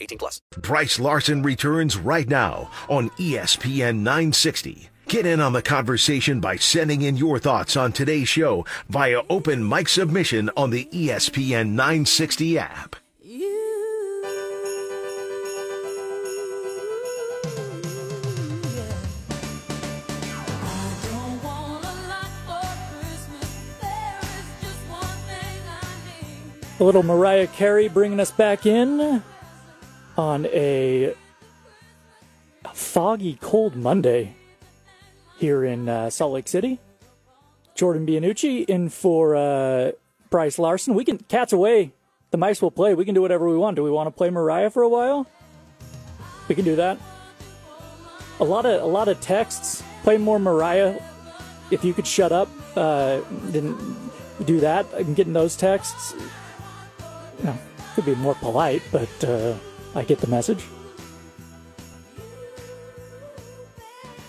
18 plus. Brice Larson returns right now on ESPN 960. Get in on the conversation by sending in your thoughts on today's show via open mic submission on the ESPN 960 app. A little Mariah Carey bringing us back in on a foggy, cold Monday here in uh, Salt Lake City. Jordan Bianucci in for uh, Brice Larson. We can cats away. The mice will play. We can do whatever we want. Do we want to play Mariah for a while? We can do that. A lot of a lot of texts. Play more Mariah. If you could shut up, uh, didn't do that. I'm getting those texts. You know, could be more polite, but uh, I get the message.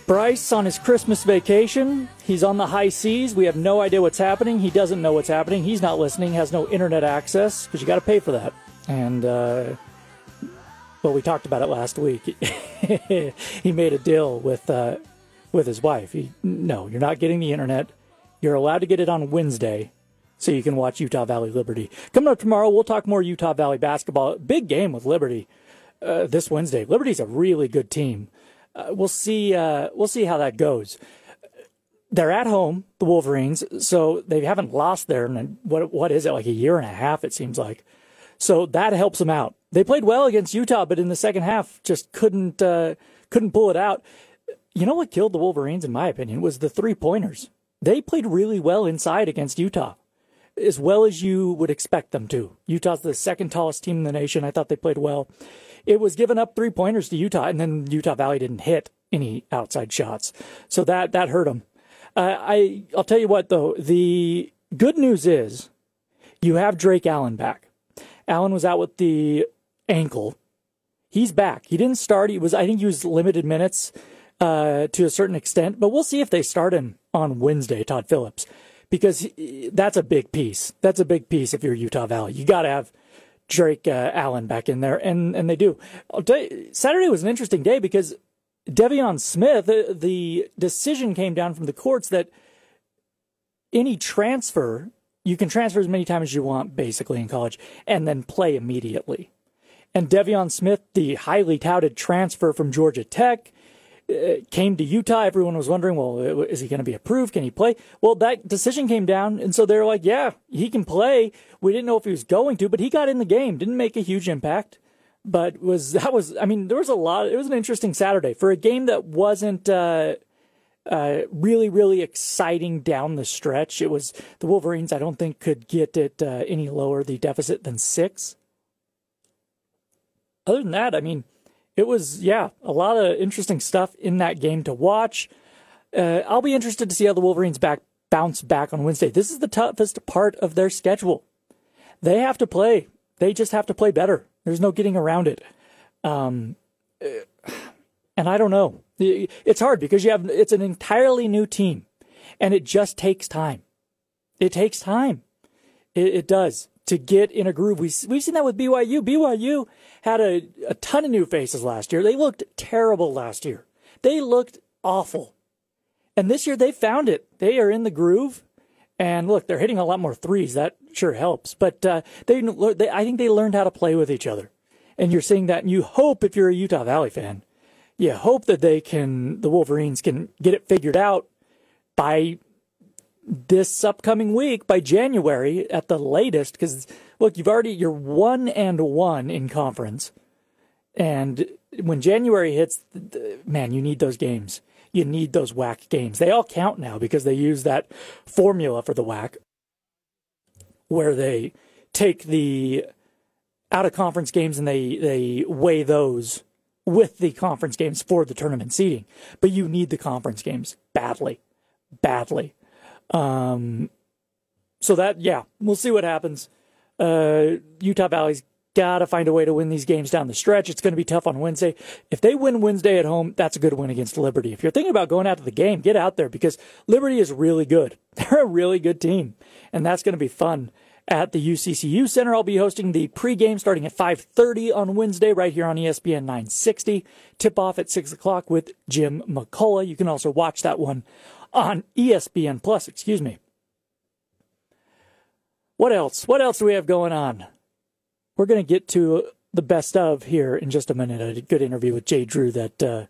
Brice on his Christmas vacation. He's on the high seas. We have no idea what's happening. He doesn't know what's happening. He's not listening, has no internet access because you got to pay for that. And, uh, well, we talked about it last week. he made a deal with, uh, with his wife. He, no, you're not getting the internet. You're allowed to get it on Wednesday so you can watch Utah Valley Liberty. Coming up tomorrow, we'll talk more Utah Valley basketball. Big game with Liberty uh, this Wednesday. Liberty's a really good team. Uh, we'll see. Uh, we'll see how that goes. They're at home, the Wolverines, so they haven't lost there in what what is it like a year and a half? It seems like. So that helps them out. They played well against Utah, but in the second half, just couldn't uh, couldn't pull it out. You know what killed the Wolverines, in my opinion, was the three pointers. They played really well inside against Utah as well as you would expect them to. Utah's the second tallest team in the nation. I thought they played well. It was giving up three pointers to Utah, and then Utah Valley didn't hit any outside shots, so that that hurt them. Uh, I I'll tell you what though, the good news is you have Drake Allen back. Allen was out with the ankle. He's back. He didn't start. He was I think he was limited minutes uh, to a certain extent, but we'll see if they start him on Wednesday. Todd Phillips because that's a big piece. That's a big piece if you're Utah Valley. You got to have Drake uh, Allen back in there, and and they do. You, Saturday was an interesting day because Deivon Smith, the, the decision came down from the courts that any transfer you can transfer as many times as you want, basically in college, and then play immediately. And Deivon Smith, the highly touted transfer from Georgia Tech, came to Utah. Everyone was wondering, well, is he going to be approved? Can he play? Well, that decision came down, and so they're like, yeah, he can play. We didn't know if he was going to, but he got in the game. Didn't make a huge impact, but was that was? I mean, there was a lot. It was an interesting Saturday for a game that wasn't. Uh, uh, really, really exciting down the stretch. It was the Wolverines. I don't think could get it uh, any lower the deficit than six. Other than that, I mean, it was yeah a lot of interesting stuff in that game to watch. Uh, I'll be interested to see how the Wolverines back bounce back on Wednesday. This is the toughest part of their schedule. They have to play. They just have to play better. There's no getting around it. Um, and I don't know. It's hard because you have it's an entirely new team, and it just takes time. It takes time. It, it does to get in a groove. We we've seen that with BYU. BYU had a, a ton of new faces last year. They looked terrible last year. They looked awful. And this year they found it. They are in the groove. And look, they're hitting a lot more threes. That sure helps. But uh, they, they, I think they learned how to play with each other. And you're seeing that, and you hope if you're a Utah Valley fan, you hope that they can, the Wolverines can get it figured out by this upcoming week, by January at the latest. Because look, you've already, you're one and one in conference. And when January hits, man, you need those games. You need those WAC games. They all count now because they use that formula for the WAC where they take the out of conference games and they, they weigh those with the conference games for the tournament seeding. But you need the conference games badly, badly. Um, so that, yeah, we'll see what happens. Uh, Utah Valley's got to find a way to win these games down the stretch. It's going to be tough on Wednesday. If they win Wednesday at home, that's a good win against Liberty. If you're thinking about going out to the game, get out there because Liberty is really good. They're a really good team, and that's going to be fun at the UCCU Center. I'll be hosting the pregame starting at 5:30 on Wednesday, right here on ESPN 960. Tip off at six o'clock with Jim McCullough. You can also watch that one on ESPN Plus. Excuse me. What else? What else do we have going on? We're going to get to the best of here in just a minute. A good interview with Jay Drew that uh,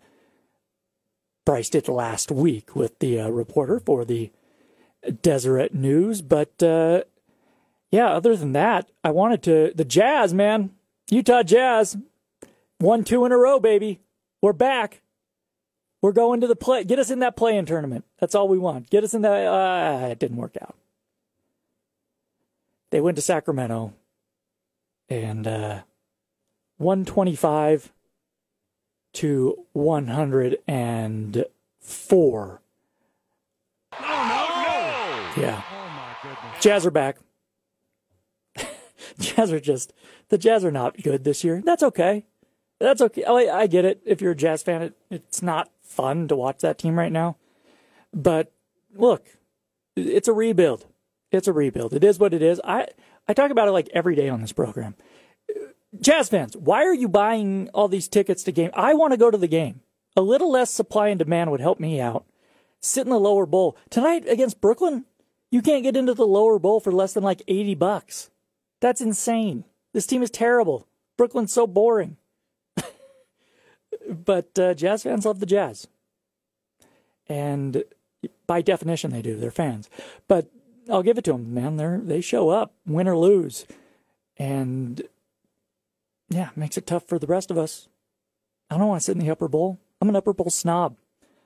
Brice did last week with the uh, reporter for the Deseret News. But uh, yeah, other than that, I wanted to the Jazz, man, Utah Jazz, one two in a row, baby. We're back. We're going to the play. Get us in that play-in tournament. That's all we want. Get us in that. Uh, it didn't work out. They went to Sacramento and uh, 125 to 104. No, no, no. Yeah. Oh my goodness. Jazz are back. Jazz are just the Jazz are not good this year. That's okay. That's okay. I, I get it. If you're a Jazz fan, it, it's not fun to watch that team right now. But look, it's a rebuild. It's a rebuild. It is what it is. I I talk about it like every day on this program. Jazz fans, why are you buying all these tickets to game? I want to go to the game. A little less supply and demand would help me out. Sit in the lower bowl. Tonight against Brooklyn, you can't get into the lower bowl for less than like 80 bucks. That's insane. This team is terrible. Brooklyn's so boring. But uh, Jazz fans love the Jazz. And by definition, they do. They're fans. But I'll give it to them, man. They they show up, win or lose, and yeah, makes it tough for the rest of us. I don't want to sit in the upper bowl. I'm an upper bowl snob.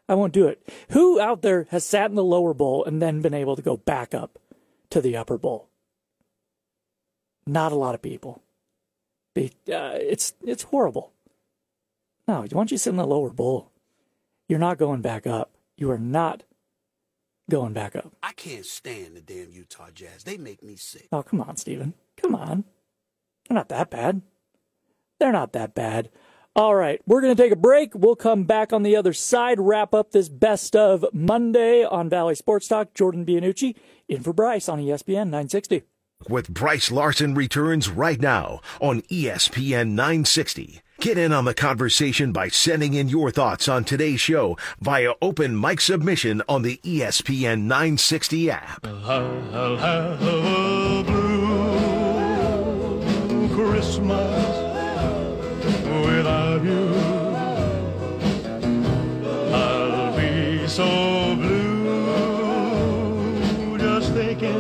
I won't do it. Who out there has sat in the lower bowl and then been able to go back up to the upper bowl? Not a lot of people. Uh, it's it's horrible. No, once you sit in the lower bowl, you're not going back up. You are not going back up. I can't stand the damn Utah Jazz. They make me sick. Oh, come on, Steven. Come on. They're not that bad. They're not that bad. All right, we're going to take a break. We'll come back on the other side, wrap up this best of Monday on Valley Sports Talk. Jordan Bianucci in for Brice on ESPN 960. With Brice Larson returns right now on ESPN 960. Get in on the conversation by sending in your thoughts on today's show via open mic submission on the ESPN 960 app. I'll have a blue Christmas without you. I'll be so blue just thinking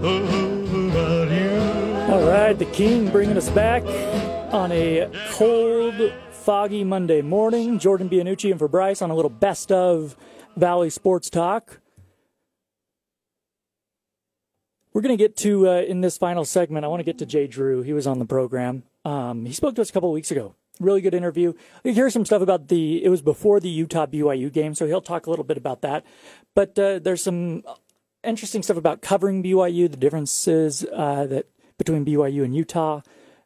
about you. All right, the King bringing us back on a cold, foggy Monday morning. Jordan Bianucci and for Brice on a little best of Valley Sports Talk. We're going to get to, uh, in this final segment, I want to get to Jay Drew. He was on the program. Um, he spoke to us a couple weeks ago. Really good interview. Hear some stuff about the, it was before the Utah BYU game, so he'll talk a little bit about that. But uh, there's some interesting stuff about covering BYU, the differences uh, that between BYU and Utah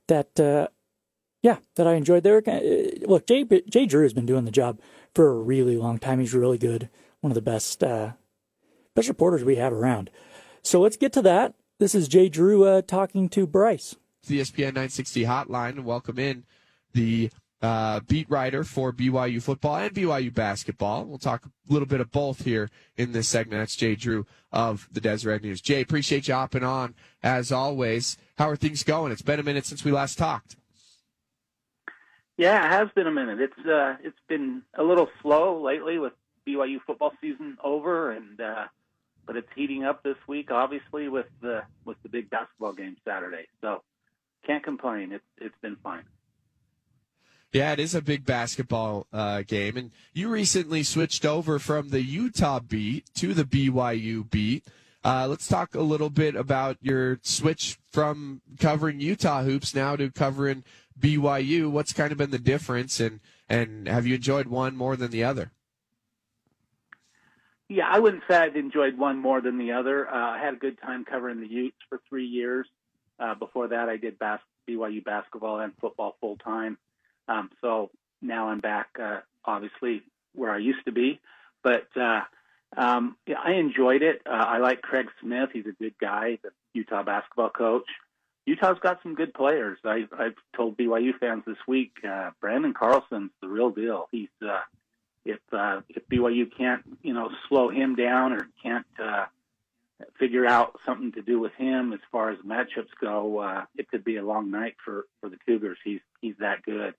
that uh, yeah, that I enjoyed there. Uh, look, Jay, Jay Drew has been doing the job for a really long time. He's really good. One of the best, uh, best reporters we have around. So let's get to that. This is Jay Drew uh, talking to Brice. The ESPN 960 hotline. Welcome in the uh, beat writer for BYU football and BYU basketball. We'll talk a little bit of both here in this segment. That's Jay Drew of the Deseret News. Jay, appreciate you hopping on as always. How are things going? It's been a minute since we last talked. Yeah, it has been a minute. It's uh, it's been a little slow lately with BYU football season over, and uh, but it's heating up this week, obviously with the with the big basketball game Saturday. So can't complain. It's it's been fine. Yeah, it is a big basketball uh, game, and you recently switched over from the Utah beat to the BYU beat. Uh, let's talk a little bit about your switch from covering Utah hoops now to covering BYU. What's kind of been the difference, and and have you enjoyed one more than the other? Yeah, I wouldn't say I've enjoyed one more than the other. Uh, I had a good time covering the Utes for three years. Uh, before that, I did bas- BYU basketball and football full time. Um, so now I'm back, uh, obviously where I used to be, but uh, um, yeah, I enjoyed it. Uh, I like Craig Smith; he's a good guy, the Utah basketball coach. Utah's got some good players. I, I've told BYU fans this week, uh, Branden Carlson's the real deal. He's uh, if uh, if BYU can't you know slow him down or can't uh, figure out something to do with him as far as matchups go, uh, it could be a long night for for the Cougars. He's he's that good.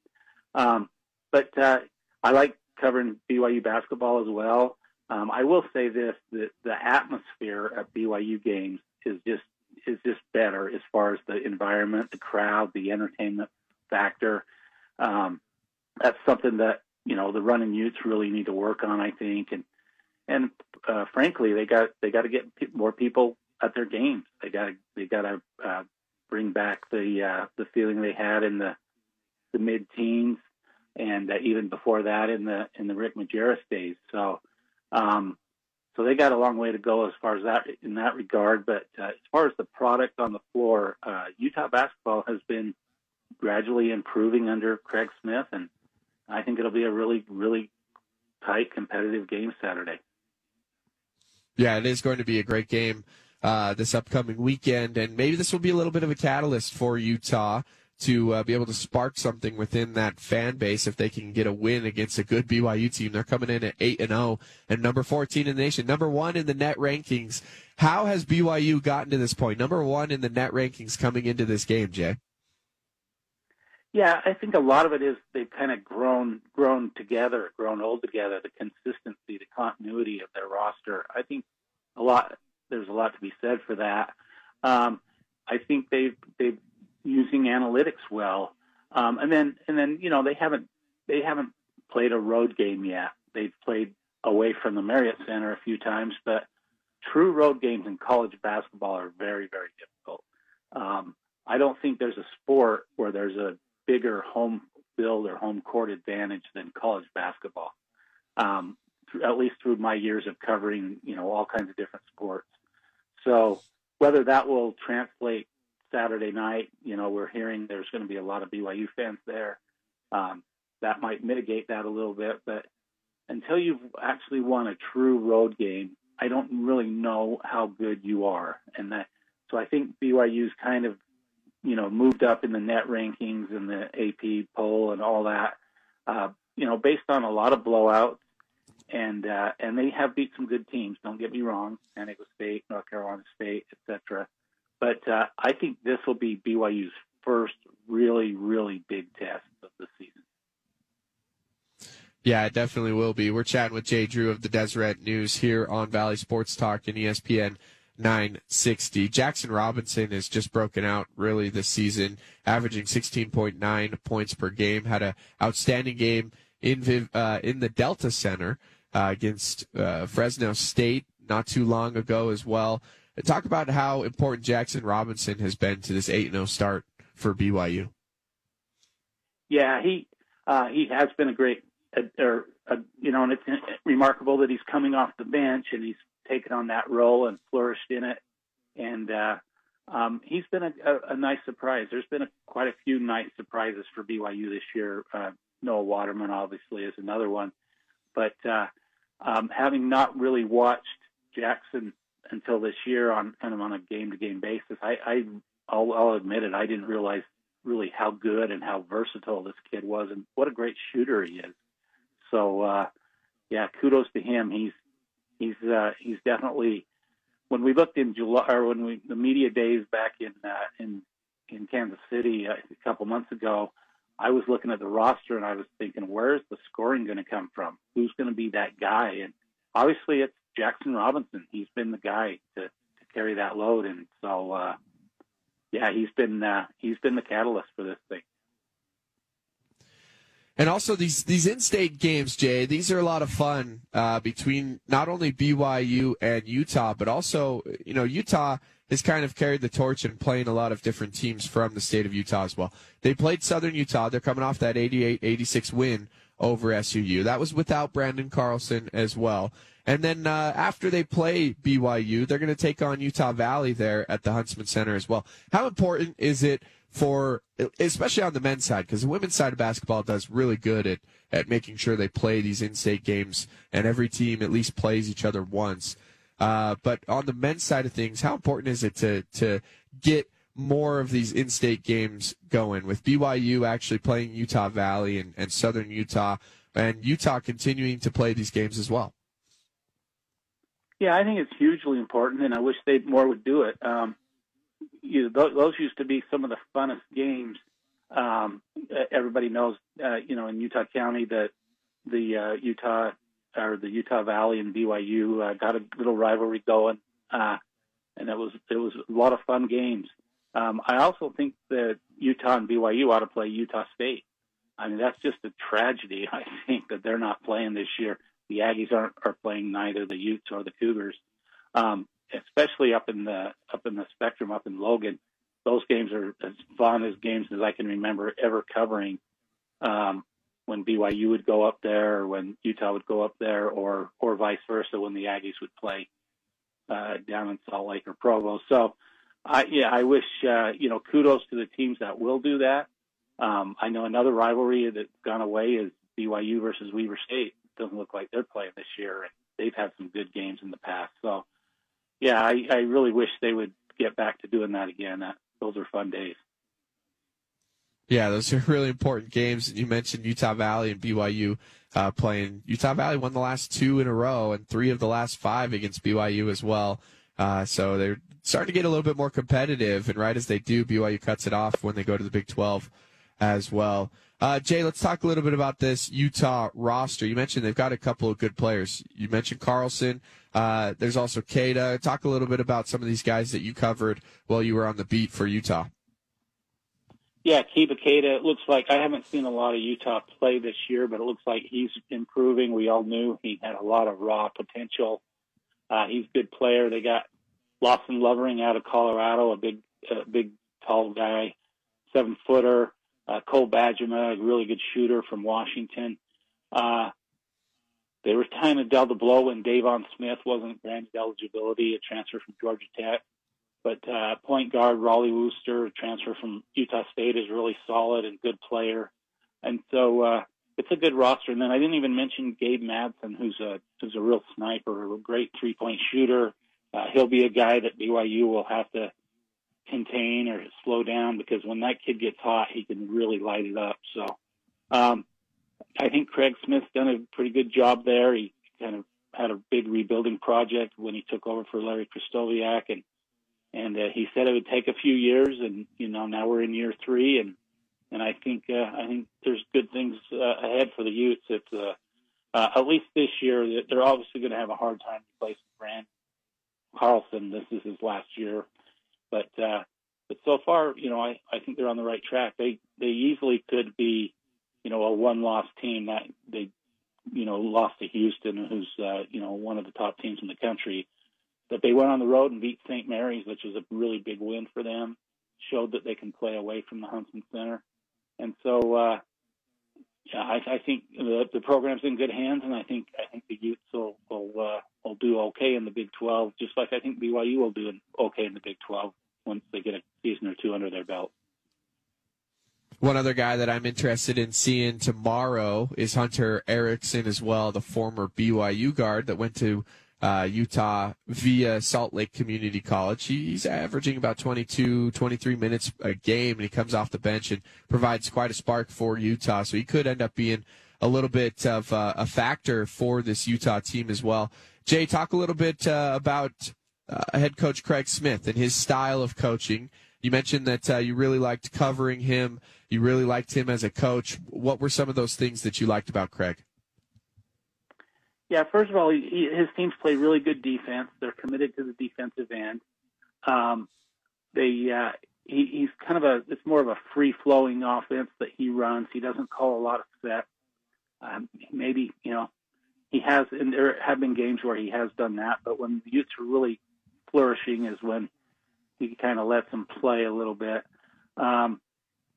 Um, but uh, I like covering BYU basketball as well. Um, I will say this: that the atmosphere at BYU games is just is just better as far as the environment, the crowd, the entertainment factor. Um, that's something that you know the running Utes really need to work on, I think, and and uh, frankly, they got they got to get more people at their games. They got they got to uh, bring back the uh, the feeling they had in the the mid teens and uh, even before that in the in the Rick Majerus days. So um, so they got a long way to go as far as that in that regard. But uh, as far as the product on the floor, uh, Utah basketball has been gradually improving under Craig Smith, and I think it'll be a really really tight competitive game Saturday. Yeah, it is going to be a great game uh, this upcoming weekend, and maybe this will be a little bit of a catalyst for Utah to uh, be able to spark something within that fan base if they can get a win against a good BYU team. They're coming in at 8 and 0 and number 14 in the nation, number 1 in the net rankings. How has BYU gotten to this point? Number 1 in the net rankings coming into this game, Jay. Yeah, I think a lot of it is they've kind of grown grown together, grown old together, the consistency, the continuity of their roster. I think a lot there's a lot to be said for that. Um, I think they've they've using analytics well. Um, and then and then you know they haven't they haven't played a road game yet. They've played away from the Marriott Center a few times, but true road games in college basketball are very very difficult. Um, I don't think there's a sport where there's a bigger home field or home court advantage than college basketball. Um, at least through my years of covering, you know, all kinds of different sports. So whether that will translate Saturday night, you know, we're hearing there's going to be a lot of BYU fans there. Um, that might mitigate that a little bit, but until you've actually won a true road game, I don't really know how good you are. And that, so I think BYU's kind of, you know, moved up in the net rankings and the AP poll and all that, uh, you know, based on a lot of blowouts. And uh, and they have beat some good teams. Don't get me wrong, San Diego State, North Carolina State, etc. But uh, I think this will be BYU's first really, really big test of the season. Yeah, it definitely will be. We're chatting with Jay Drew of the Deseret News here on Valley Sports Talk and ESPN 960. Jaxson Robinson has just broken out really this season, averaging 16.9 points per game. Had an outstanding game in uh, in the Delta Center uh, against uh, Fresno State not too long ago as well. Talk about how important Jaxson Robinson has been to this 8 0 start for BYU. Yeah, he uh, he has been a great, uh, or uh, you know, and it's remarkable that he's coming off the bench and he's taken on that role and flourished in it. And uh, um, he's been a, a, a nice surprise. There's been a, quite a few nice surprises for BYU this year. Uh, Noah Waterman obviously is another one, but uh, um, having not really watched Jaxson until this year on kind of on a game to game basis. I, I I'll, I'll admit it. I didn't realize really how good and how versatile this kid was, and what a great shooter he is. So uh, yeah, kudos to him. He's he's uh, he's definitely when we looked in July or when we the media days back in uh, in in Kansas City uh, a couple months ago, I was looking at the roster and I was thinking, where's the scoring going to come from? Who's going to be that guy? And obviously, it's Jaxson Robinson. He's been the guy to, to carry that load, and so uh, yeah, he's been uh, he's been the catalyst for this thing. And also these these in-state games, Jay. These are a lot of fun uh, between not only BYU and Utah, but also you know Utah has kind of carried the torch and playing a lot of different teams from the state of Utah as well. They played Southern Utah. They're coming off that 88-86 win over SUU. That was without Branden Carlson as well. And then uh, after they play BYU, they're going to take on Utah Valley there at the Huntsman Center as well. How important is it for, especially on the men's side, because the women's side of basketball does really good at, at making sure they play these in-state games and every team at least plays each other once. Uh, but on the men's side of things, how important is it to, to get more of these in-state games going with BYU actually playing Utah Valley and, and Southern Utah and Utah continuing to play these games as well? Yeah, I think it's hugely important, and I wish they more would do it. Um, you those, used to be some of the funnest games. Um, everybody knows, uh, you know, in Utah County that the uh, Utah or the Utah Valley and BYU uh, got a little rivalry going, uh, and it was it was a lot of fun games. Um, I also think that Utah and BYU ought to play Utah State. I mean, that's just a tragedy. I think that they're not playing this year the Aggies aren't are playing neither the Utes or the Cougars, um, especially up in the up in the spectrum up in Logan. Those games are as fun as games as I can remember ever covering. Um, when BYU would go up there, or when Utah would go up there, or or vice versa when the Aggies would play uh, down in Salt Lake or Provo. So, I yeah, I wish uh, you know kudos to the teams that will do that. Um, I know another rivalry that's gone away is BYU versus Weber State doesn't look like they're playing this year, and they've had some good games in the past. So, yeah, I, I really wish they would get back to doing that again. Those are fun days. Yeah, those are really important games. You mentioned Utah Valley and BYU uh, playing. Utah Valley won the last two in a row and three of the last five against BYU as well. Uh, so they're starting to get a little bit more competitive. And right as they do, BYU cuts it off when they go to the Big 12 as well. Uh, Jay, let's talk a little bit about this Utah roster. You mentioned they've got a couple of good players. You mentioned Carlson. Uh, there's also Keita. Talk a little bit about some of these guys that you covered while you were on the beat for Utah. Yeah, Keba Keita. It looks like I haven't seen a lot of Utah play this year, but it looks like he's improving. We all knew he had a lot of raw potential. Uh, he's a good player. They got Lawson Lovering out of Colorado, a big, uh, big, tall guy, seven footer uh, Cole Bajema, a really good shooter from Washington. Uh, they were kind of dealt a blow when Deivon Smith wasn't granted eligibility, a transfer from Georgia Tech. But uh, point guard Rollie Worster, a transfer from Utah State, is really solid and good player. And so uh, it's a good roster. And then I didn't even mention Gabe Madsen, who's a who's a real sniper, a great three point shooter. Uh, he'll be a guy that BYU will have to contain or slow down because when that kid gets hot, he can really light it up. So, um, I think Craig Smith's done a pretty good job there. He kind of had a big rebuilding project when he took over for Larry Krystkowiak, and and uh, he said it would take a few years, and you know now we're in year three, and and I think uh, I think there's good things uh, ahead for the Utes. It's uh, uh, at least this year they're obviously going to have a hard time replacing Brand Carlson. This is his last year but uh, but so far, you know, I, I think they're on the right track. They they easily could be, you know, a one loss team that they, you know, lost to Houston, who's uh, you know one of the top teams in the country. But they went on the road and beat St. Mary's, which was a really big win for them. Showed that they can play away from the Huntsman Center, and so uh, yeah, I, I think the, the program's in good hands, and I think I think the Utes will will, uh, will do okay in the Big 12, just like I think BYU will do okay in the Big 12 once they get a season or two under their belt. One other guy that I'm interested in seeing tomorrow is Hunter Erickson as well, the former BYU guard that went to uh, Utah via Salt Lake Community College. He's averaging about 22, 23 minutes a game, and he comes off the bench and provides quite a spark for Utah. So he could end up being a little bit of uh, a factor for this Utah team as well. Jay, talk a little bit uh, about uh, head coach Craig Smith and his style of coaching. You mentioned that uh, you really liked covering him You really liked him as a coach. What were some of those things that you liked about Craig? Yeah, first of all, he, his teams play really good defense. They're committed to the defensive end. Um, they uh, he, he's kind of a it's more of a free flowing offense that he runs. He doesn't call a lot of sets. Um, maybe you know he has, and there have been games where he has done that. But when the Utes are really flourishing, is when he kind of lets them play a little bit. Um,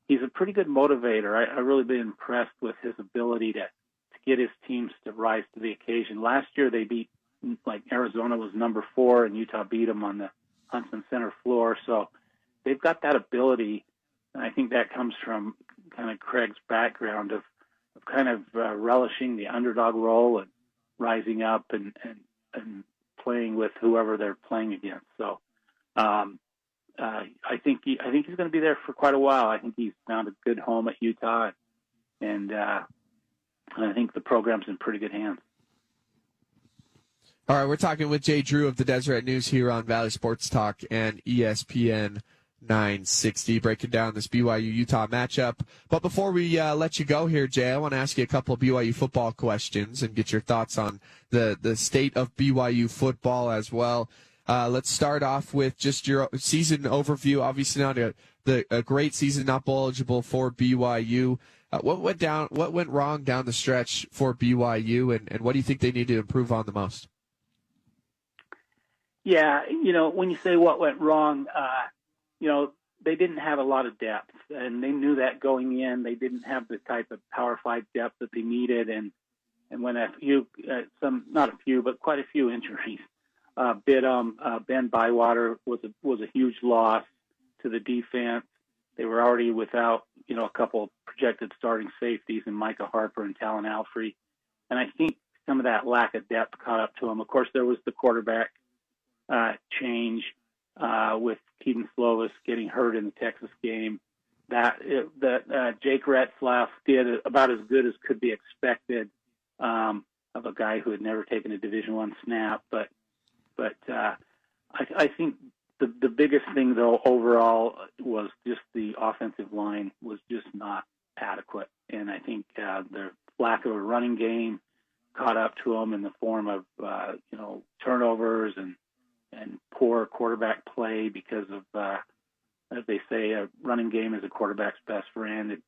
he's a pretty good motivator. I, I really been impressed with his ability to to get his teams to rise to the occasion. Last year they beat like Arizona was number four, and Utah beat them on the Huntsman Center floor. So they've got that ability, and I think that comes from kind of Craig's background of, of kind of uh, relishing the underdog role and rising up and, and and playing with whoever they're playing against. So um, uh, I think he, I think he's going to be there for quite a while. I think he's found a good home at Utah, and uh, I think the program's in pretty good hands. All right, we're talking with Jay Drew of the Deseret News here on Valley Sports Talk and ESPN 960, breaking down this BYU Utah matchup. But before we uh, let you go here, Jay, I want to ask you a couple of BYU football questions and get your thoughts on the, the state of BYU football as well. Uh, let's start off with just your season overview. Obviously, not a, the, a great season, not bowl eligible for BYU. Uh, what went down? What went wrong down the stretch for BYU, and, and what do you think they need to improve on the most? Yeah, you know, when you say what went wrong, uh, you know, they didn't have a lot of depth, and they knew that going in. They didn't have the type of Power Five depth that they needed, and and when a few, uh, some not a few, but quite a few injuries uh, bit them. Uh, ben Bywater was a was a huge loss to the defense. They were already without, you know, a couple projected starting safeties and Micah Harper and Talan Alfrey, and I think some of that lack of depth caught up to them. Of course, there was the quarterback uh, change uh, with Kedon Slovis getting hurt in the Texas game. That that uh, Jake Retzlaff did about as good as could be expected um, of a guy who had never taken a Division One snap. But but uh, I, I think the the biggest thing though overall was just the offensive line was just not adequate, and I think uh, the lack of a running game caught up to them in the form of uh, you know turnovers and and poor quarterback play because of, uh, as they say, a running game is a quarterback's best friend. It,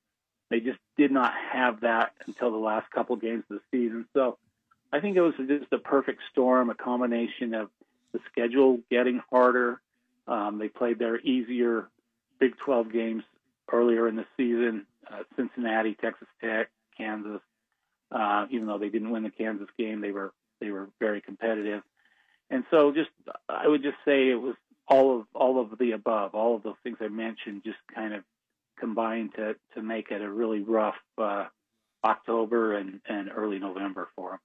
they just did not have that until the last couple games of the season. So I think it was just a perfect storm, a combination of the schedule getting harder. Um, they played their easier Big 12 games earlier in the season uh, Cincinnati, Texas Tech, Kansas. Uh, even though they didn't win the Kansas game, they were they were very competitive. And so just I would just say it was all of all of the above, all of those things I mentioned just kind of combined to to make it a really rough uh, October and, and early November for them.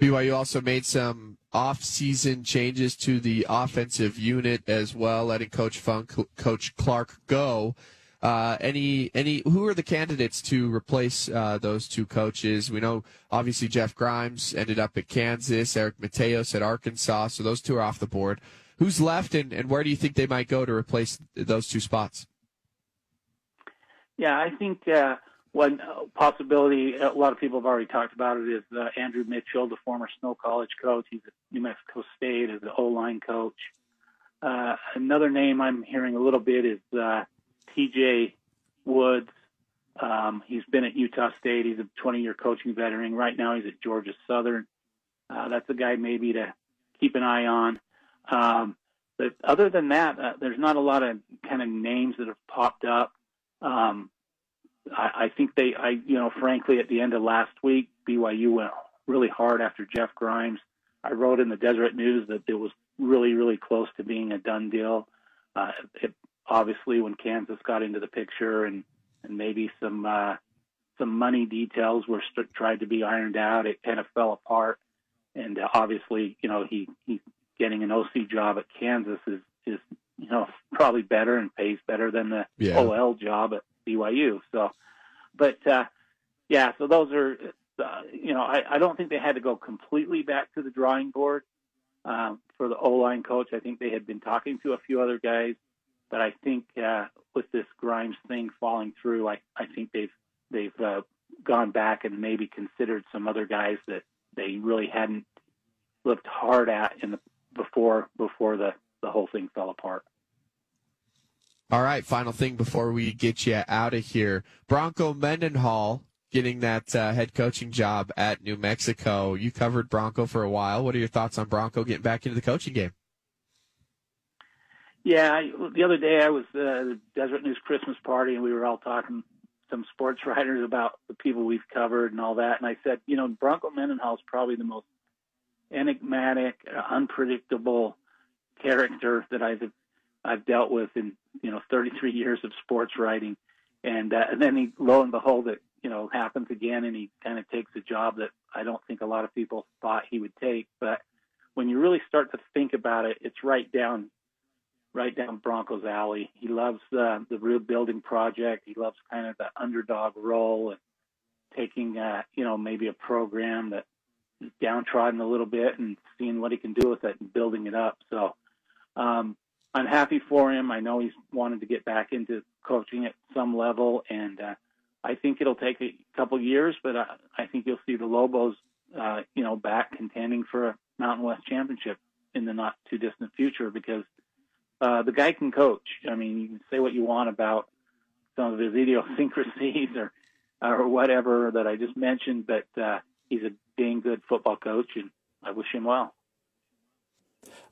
BYU also made some off-season changes to the offensive unit as well, letting Coach Funk, Coach Clark go. Uh, any any who are the candidates to replace uh, those two coaches? We know obviously Jeff Grimes ended up at Kansas, Eric Mateos at Arkansas, so those two are off the board. Who's left, and, and where do you think they might go to replace those two spots? Yeah, I think uh, one possibility a lot of people have already talked about it is uh, Andrew Mitchell, the former Snow College coach. He's at New Mexico State as the O line coach. Uh, another name I'm hearing a little bit is uh, TJ Woods. Um, he's been at Utah State. He's a 20 year coaching veteran. Right now, he's at Georgia Southern. Uh, that's a guy maybe to keep an eye on. Um, but other than that, uh, there's not a lot of kind of names that have popped up. Um, I, I think they, I, you know, frankly, at the end of last week, BYU went really hard after Jeff Grimes. I wrote in the Deseret News that it was really, really close to being a done deal. Uh, it obviously when Kansas got into the picture and and maybe some uh, some money details were st- tried to be ironed out, it kind of fell apart. And uh, obviously, you know, he he's getting an OC job at Kansas is is you know probably better and pays better than the yeah. OL job at BYU. So, but uh, yeah, so those are uh, you know I, I don't think they had to go completely back to the drawing board um, for the O line coach. I think they had been talking to a few other guys but I think uh, with this Grimes thing falling through, I I think they've they've uh, gone back and maybe considered some other guys that they really hadn't looked hard at in the before before the the whole thing fell apart. All right, final thing before we get you out of here. Bronco Mendenhall getting that uh, head coaching job at New Mexico. You covered Bronco for a while. What are your thoughts on Bronco getting back into the coaching game? Yeah, I, the other day I was uh, the Deseret News Christmas party, and we were all talking some sports writers about the people we've covered and all that. And I said, you know, Bronco Mendenhall is probably the most enigmatic, uh, unpredictable character that I've I've dealt with in you know 33 years of sports writing. And uh, and then he, lo and behold, it you know happens again, and he kind of takes a job that I don't think a lot of people thought he would take. But when you really start to think about it, it's right down right down Broncos alley. He loves the the rebuilding project. He loves kind of the underdog role and taking uh, you know maybe a program that is downtrodden a little bit and seeing what he can do with it and building it up. So um, I'm happy for him. I know he's wanted to get back into coaching at some level, and uh, I think it'll take a couple years, but I, I think you'll see the Lobos, uh, you know, back contending for a Mountain West championship in the not too distant future because uh, the guy can coach. I mean, you can say what you want about some of his idiosyncrasies or or whatever that I just mentioned, but uh, he's a dang good football coach, and I wish him well.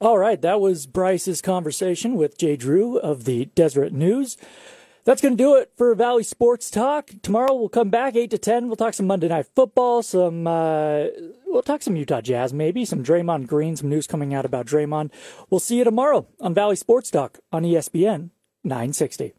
All right, that was Brice's conversation with Jay Drew of the Deseret News. That's going to do it for Valley Sports Talk. Tomorrow we'll come back 8 to 10. We'll talk some Monday Night Football, some, uh, we'll talk some Utah Jazz maybe, some Draymond Green, some news coming out about Draymond. We'll see you tomorrow on Valley Sports Talk on ESPN 960.